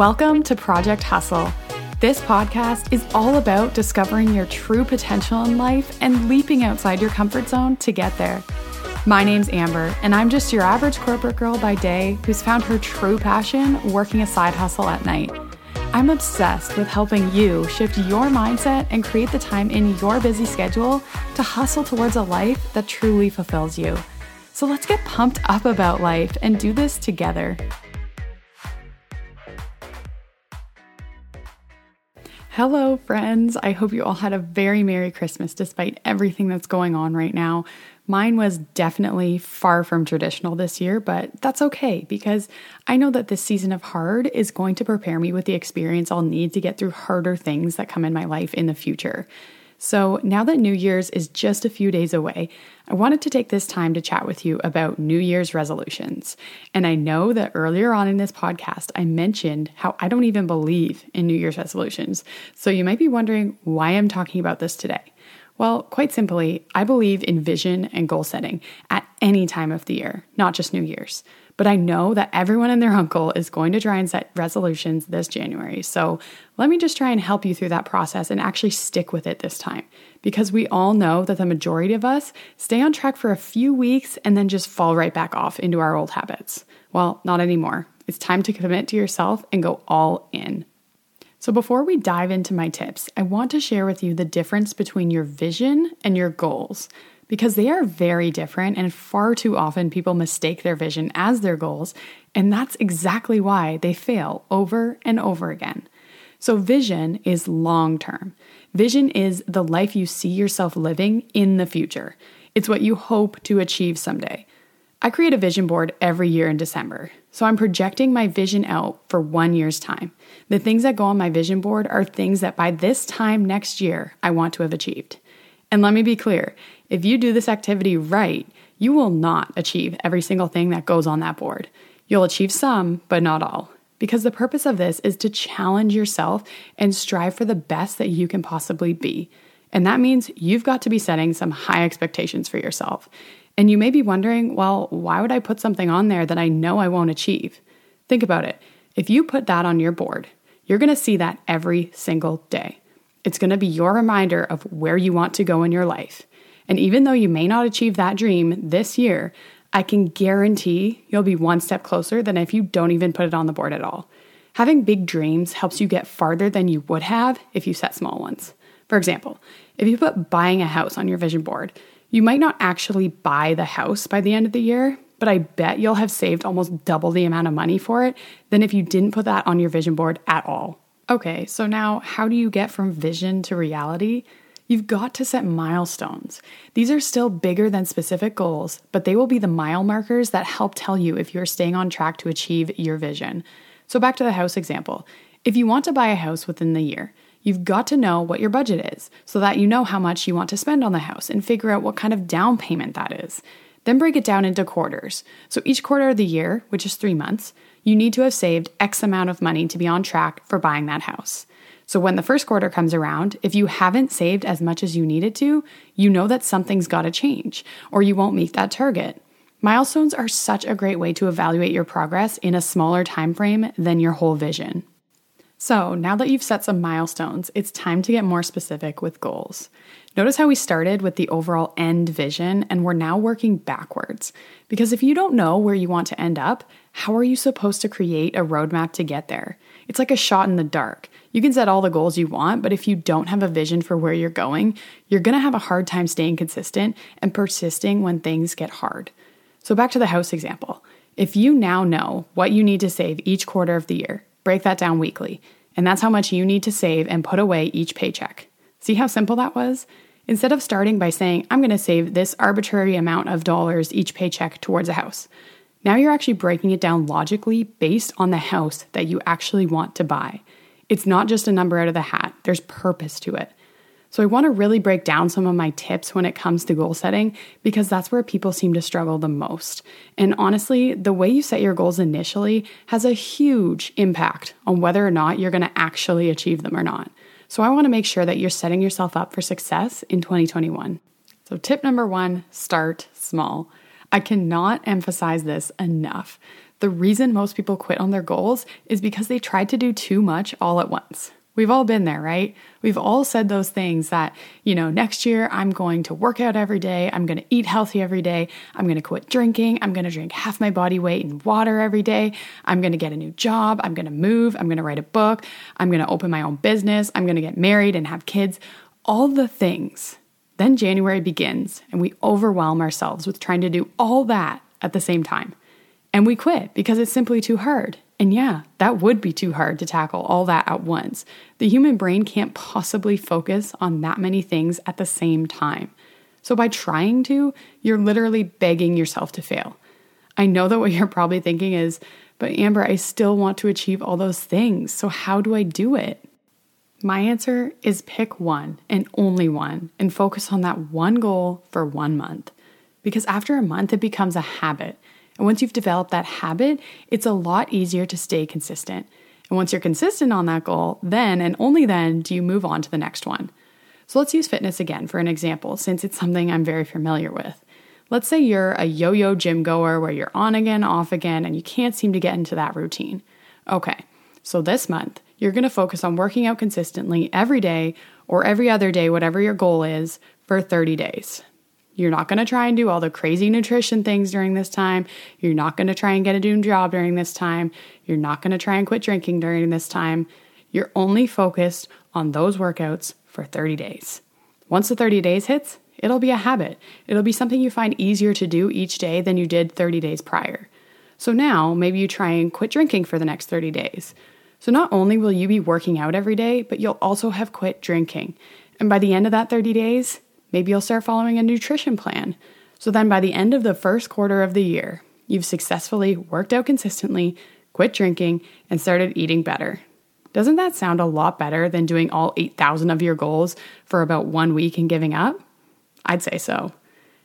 Welcome to Project Hustle. This podcast is all about discovering your true potential in life and leaping outside your comfort zone to get there. My name's Amber, and I'm just your average corporate girl by day who's found her true passion working a side hustle at night. I'm obsessed with helping you shift your mindset and create the time in your busy schedule to hustle towards a life that truly fulfills you. So let's get pumped up about life and do this together. Hello, friends. I hope you all had a very Merry Christmas despite everything that's going on right now. Mine was definitely far from traditional this year, but that's okay because I know that this season of hard is going to prepare me with the experience I'll need to get through harder things that come in my life in the future. So, now that New Year's is just a few days away, I wanted to take this time to chat with you about New Year's resolutions. And I know that earlier on in this podcast, I mentioned how I don't even believe in New Year's resolutions. So, you might be wondering why I'm talking about this today. Well, quite simply, I believe in vision and goal setting at any time of the year, not just New Year's. But I know that everyone and their uncle is going to try and set resolutions this January. So let me just try and help you through that process and actually stick with it this time. Because we all know that the majority of us stay on track for a few weeks and then just fall right back off into our old habits. Well, not anymore. It's time to commit to yourself and go all in. So, before we dive into my tips, I want to share with you the difference between your vision and your goals because they are very different, and far too often people mistake their vision as their goals, and that's exactly why they fail over and over again. So, vision is long term. Vision is the life you see yourself living in the future, it's what you hope to achieve someday. I create a vision board every year in December. So I'm projecting my vision out for one year's time. The things that go on my vision board are things that by this time next year I want to have achieved. And let me be clear if you do this activity right, you will not achieve every single thing that goes on that board. You'll achieve some, but not all. Because the purpose of this is to challenge yourself and strive for the best that you can possibly be. And that means you've got to be setting some high expectations for yourself. And you may be wondering, well, why would I put something on there that I know I won't achieve? Think about it. If you put that on your board, you're to see that every single day. It's going to be your reminder of where you want to go in your life. And even though you may not achieve that dream this year, I can guarantee you'll be one step closer than if you don't even put it on the board at all. Having big dreams helps you get farther than you would have if you set small ones. For example, if you put buying a house on your vision board, you might not actually buy the house by the end of the year, but I bet you'll have saved almost double the amount of money for it than if you didn't put that on your vision board at all. Okay, so now how do you get from vision to reality? You've got to set milestones. These are still bigger than specific goals, but they will be the mile markers that help tell you if you're staying on track to achieve your vision. So, back to the house example. If you want to buy a house within the year, You've got to know what your budget is so that you know how much you want to spend on the house and figure out what kind of down payment that is. Then break it down into quarters. So each quarter of the year, which is three months, you need to have saved X amount of money to be on track for buying that house. So when the first quarter comes around, if you haven't saved as much as you needed to, you know that something's got to change or you won't meet that target. Milestones are such a great way to evaluate your progress in a smaller time frame than your whole vision. So, now that you've set some milestones, it's time to get more specific with goals. Notice how we started with the overall end vision and we're now working backwards. Because if you don't know where you want to end up, how are you supposed to create a roadmap to get there? It's like a shot in the dark. You can set all the goals you want, but if you don't have a vision for where you're going, you're gonna have a hard time staying consistent and persisting when things get hard. So, back to the house example. If you now know what you need to save each quarter of the year, break that down weekly. And that's how much you need to save and put away each paycheck. See how simple that was? Instead of starting by saying, I'm going to save this arbitrary amount of dollars each paycheck towards a house, now you're actually breaking it down logically based on the house that you actually want to buy. It's not just a number out of the hat, there's purpose to it. So, I want to really break down some of my tips when it comes to goal setting because that's where people seem to struggle the most. And honestly, the way you set your goals initially has a huge impact on whether or not you're going to actually achieve them or not. So, I want to make sure that you're setting yourself up for success in 2021. So, tip number one start small. I cannot emphasize this enough. The reason most people quit on their goals is because they tried to do too much all at once. We've all been there, right? We've all said those things that, you know, next year I'm going to work out every day, I'm going to eat healthy every day, I'm going to quit drinking, I'm going to drink half my body weight in water every day, I'm going to get a new job, I'm going to move, I'm going to write a book, I'm going to open my own business, I'm going to get married and have kids, all the things. Then January begins and we overwhelm ourselves with trying to do all that at the same time. And we quit because it's simply too hard. And yeah, that would be too hard to tackle all that at once. The human brain can't possibly focus on that many things at the same time. So by trying to, you're literally begging yourself to fail. I know that what you're probably thinking is, but Amber, I still want to achieve all those things. So how do I do it? My answer is pick one and only one and focus on that one goal for one month. Because after a month, it becomes a habit and once you've developed that habit, it's a lot easier to stay consistent. And once you're consistent on that goal, then and only then do you move on to the next one. So let's use fitness again for an example, since it's something I'm very familiar with. Let's say you're a yo yo gym goer where you're on again, off again, and you can't seem to get into that routine. Okay, so this month, you're gonna focus on working out consistently every day or every other day, whatever your goal is, for 30 days. You're not going to try and do all the crazy nutrition things during this time. You're not going to try and get a new job during this time. You're not going to try and quit drinking during this time. You're only focused on those workouts for 30 days. Once the 30 days hits, it'll be a habit. It'll be something you find easier to do each day than you did 30 days prior. So now maybe you try and quit drinking for the next 30 days. So not only will you be working out every day, but you'll also have quit drinking. And by the end of that 30 days, Maybe you'll start following a nutrition plan. So then by the end of the first quarter of the year, you've successfully worked out consistently, quit drinking, and started eating better. Doesn't that sound a lot better than doing all 8,000 of your goals for about one week and giving up? I'd say so.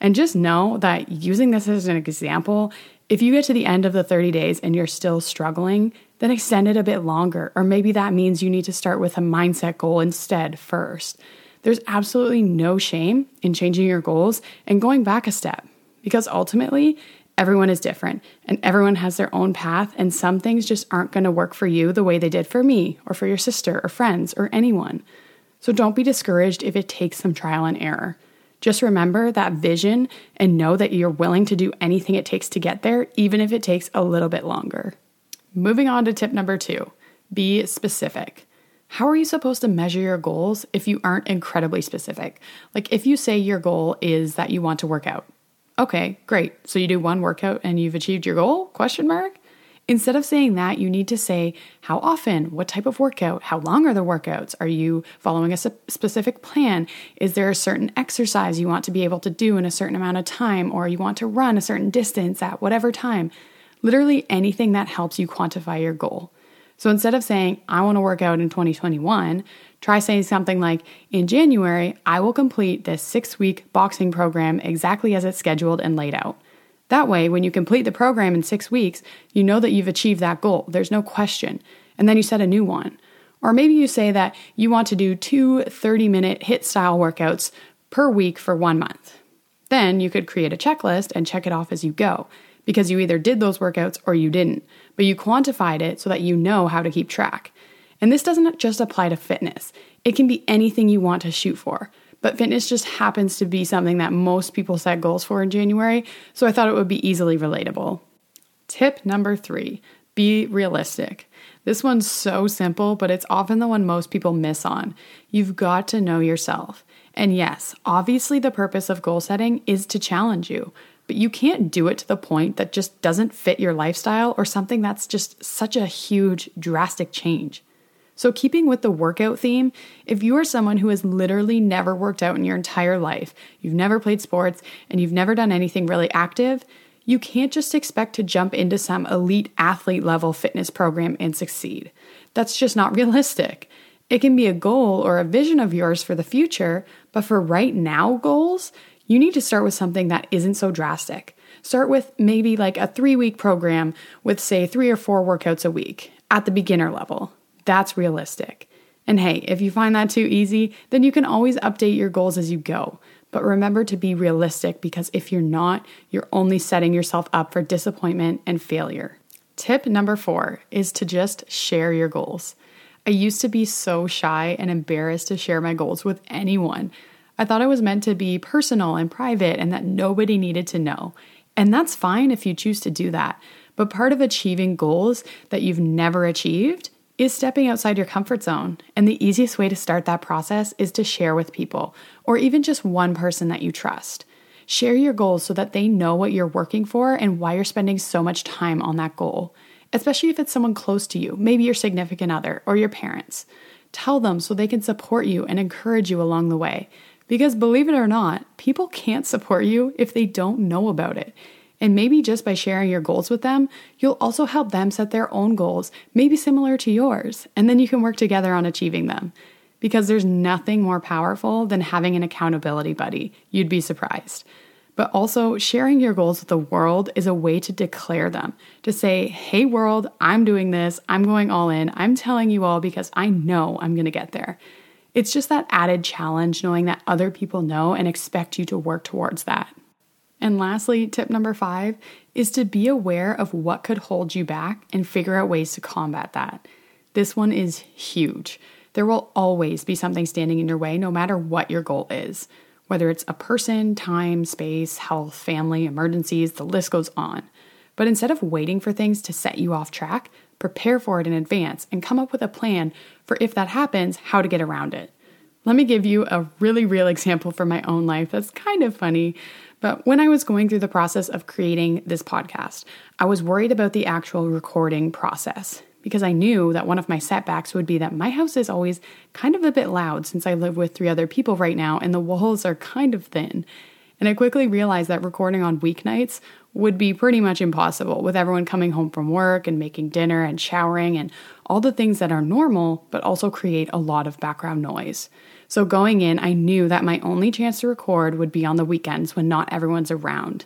And just know that using this as an example, if you get to the end of the 30 days and you're still struggling, then extend it a bit longer. Or maybe that means you need to start with a mindset goal instead first. There's absolutely no shame in changing your goals and going back a step because ultimately, everyone is different and everyone has their own path, and some things just aren't going to work for you the way they did for me or for your sister or friends or anyone. So don't be discouraged if it takes some trial and error. Just remember that vision and know that you're willing to do anything it takes to get there, even if it takes a little bit longer. Moving on to tip number two be specific. How are you supposed to measure your goals if you aren't incredibly specific? Like if you say your goal is that you want to work out. Okay, great. So you do one workout and you've achieved your goal? Question mark. Instead of saying that, you need to say how often, what type of workout, how long are the workouts? Are you following a specific plan? Is there a certain exercise you want to be able to do in a certain amount of time, or you want to run a certain distance at whatever time? Literally anything that helps you quantify your goal. So instead of saying, I want to work out in 2021, try saying something like, In January, I will complete this six week boxing program exactly as it's scheduled and laid out. That way, when you complete the program in six weeks, you know that you've achieved that goal. There's no question. And then you set a new one. Or maybe you say that you want to do two 30 minute HIIT style workouts per week for one month. Then you could create a checklist and check it off as you go because you either did those workouts or you didn't but you quantified it so that you know how to keep track. And this doesn't just apply to fitness, it can be anything you want to shoot for. But fitness just happens to be something that most people set goals for in January, so I thought it would be easily relatable. Tip number three be realistic. This one's so simple, but it's often the one most people miss on. You've got to know yourself. And yes, obviously, the purpose of goal setting is to challenge you, but you can't do it to the point that just doesn't fit your lifestyle or something that's just such a huge, drastic change. So, keeping with the workout theme, if you are someone who has literally never worked out in your entire life, you've never played sports, and you've never done anything really active, you can't just expect to jump into some elite athlete level fitness program and succeed. That's just not realistic. It can be a goal or a vision of yours for the future, but for right now goals, you need to start with something that isn't so drastic. Start with maybe like a three week program with, say, three or four workouts a week at the beginner level. That's realistic. And hey, if you find that too easy, then you can always update your goals as you go. But remember to be realistic because if you're not, you're only setting yourself up for disappointment and failure. Tip number four is to just share your goals. I used to be so shy and embarrassed to share my goals with anyone. I thought it was meant to be personal and private and that nobody needed to know. And that's fine if you choose to do that. But part of achieving goals that you've never achieved is stepping outside your comfort zone. And the easiest way to start that process is to share with people, or even just one person that you trust. Share your goals so that they know what you're working for and why you're spending so much time on that goal, especially if it's someone close to you, maybe your significant other or your parents. Tell them so they can support you and encourage you along the way. Because believe it or not, people can't support you if they don't know about it. And maybe just by sharing your goals with them, you'll also help them set their own goals, maybe similar to yours, and then you can work together on achieving them. Because there's nothing more powerful than having an accountability buddy. You'd be surprised. But also, sharing your goals with the world is a way to declare them, to say, hey, world, I'm doing this, I'm going all in, I'm telling you all because I know I'm gonna get there. It's just that added challenge knowing that other people know and expect you to work towards that. And lastly, tip number five is to be aware of what could hold you back and figure out ways to combat that. This one is huge. There will always be something standing in your way, no matter what your goal is. Whether it's a person, time, space, health, family, emergencies, the list goes on. But instead of waiting for things to set you off track, prepare for it in advance, and come up with a plan for if that happens, how to get around it. Let me give you a really real example from my own life that's kind of funny. But when I was going through the process of creating this podcast, I was worried about the actual recording process because I knew that one of my setbacks would be that my house is always kind of a bit loud since I live with three other people right now and the walls are kind of thin. And I quickly realized that recording on weeknights would be pretty much impossible with everyone coming home from work and making dinner and showering and all the things that are normal, but also create a lot of background noise. So going in, I knew that my only chance to record would be on the weekends when not everyone's around.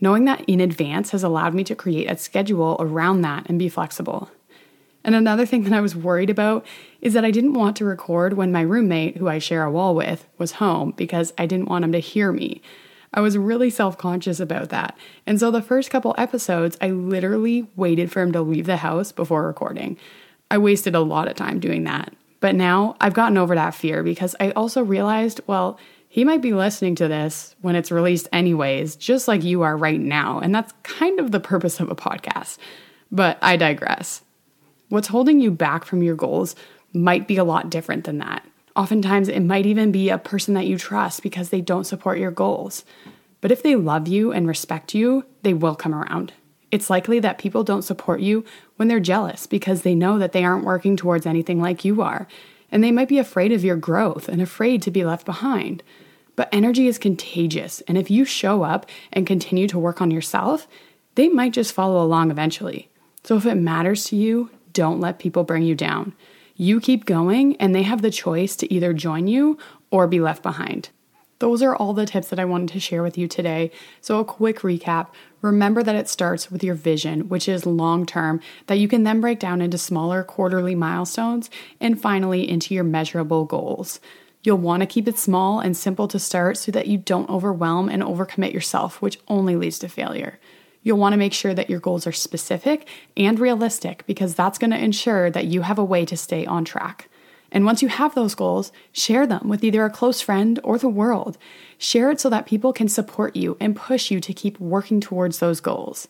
Knowing that in advance has allowed me to create a schedule around that and be flexible. And another thing that I was worried about is that I didn't want to record when my roommate, who I share a wall with, was home because I didn't want him to hear me. I was really self conscious about that. And so the first couple episodes, I literally waited for him to leave the house before recording. I wasted a lot of time doing that. But now I've gotten over that fear because I also realized, well, he might be listening to this when it's released anyways, just like you are right now. And that's kind of the purpose of a podcast. But I digress. What's holding you back from your goals might be a lot different than that. Oftentimes, it might even be a person that you trust because they don't support your goals. But if they love you and respect you, they will come around. It's likely that people don't support you when they're jealous because they know that they aren't working towards anything like you are. And they might be afraid of your growth and afraid to be left behind. But energy is contagious. And if you show up and continue to work on yourself, they might just follow along eventually. So if it matters to you, don't let people bring you down. You keep going, and they have the choice to either join you or be left behind. Those are all the tips that I wanted to share with you today. So, a quick recap remember that it starts with your vision, which is long term, that you can then break down into smaller quarterly milestones, and finally into your measurable goals. You'll want to keep it small and simple to start so that you don't overwhelm and overcommit yourself, which only leads to failure. You'll want to make sure that your goals are specific and realistic because that's going to ensure that you have a way to stay on track. And once you have those goals, share them with either a close friend or the world. Share it so that people can support you and push you to keep working towards those goals.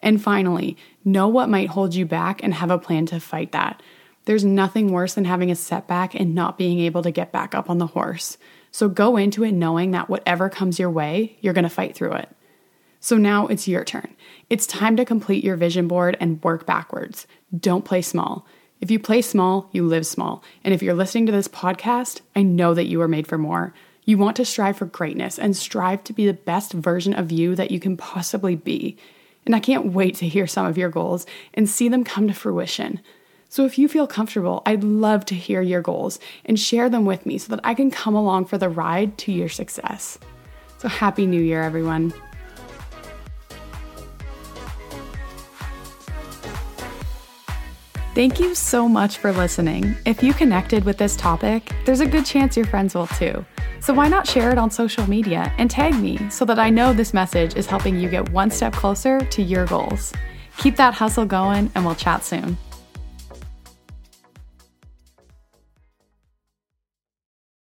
And finally, know what might hold you back and have a plan to fight that. There's nothing worse than having a setback and not being able to get back up on the horse. So go into it knowing that whatever comes your way, you're going to fight through it. So now it's your turn. It's time to complete your vision board and work backwards. Don't play small. If you play small, you live small. And if you're listening to this podcast, I know that you are made for more. You want to strive for greatness and strive to be the best version of you that you can possibly be. And I can't wait to hear some of your goals and see them come to fruition. So if you feel comfortable, I'd love to hear your goals and share them with me so that I can come along for the ride to your success. So happy new year, everyone. Thank you so much for listening. If you connected with this topic, there's a good chance your friends will too. So why not share it on social media and tag me so that I know this message is helping you get one step closer to your goals? Keep that hustle going, and we'll chat soon.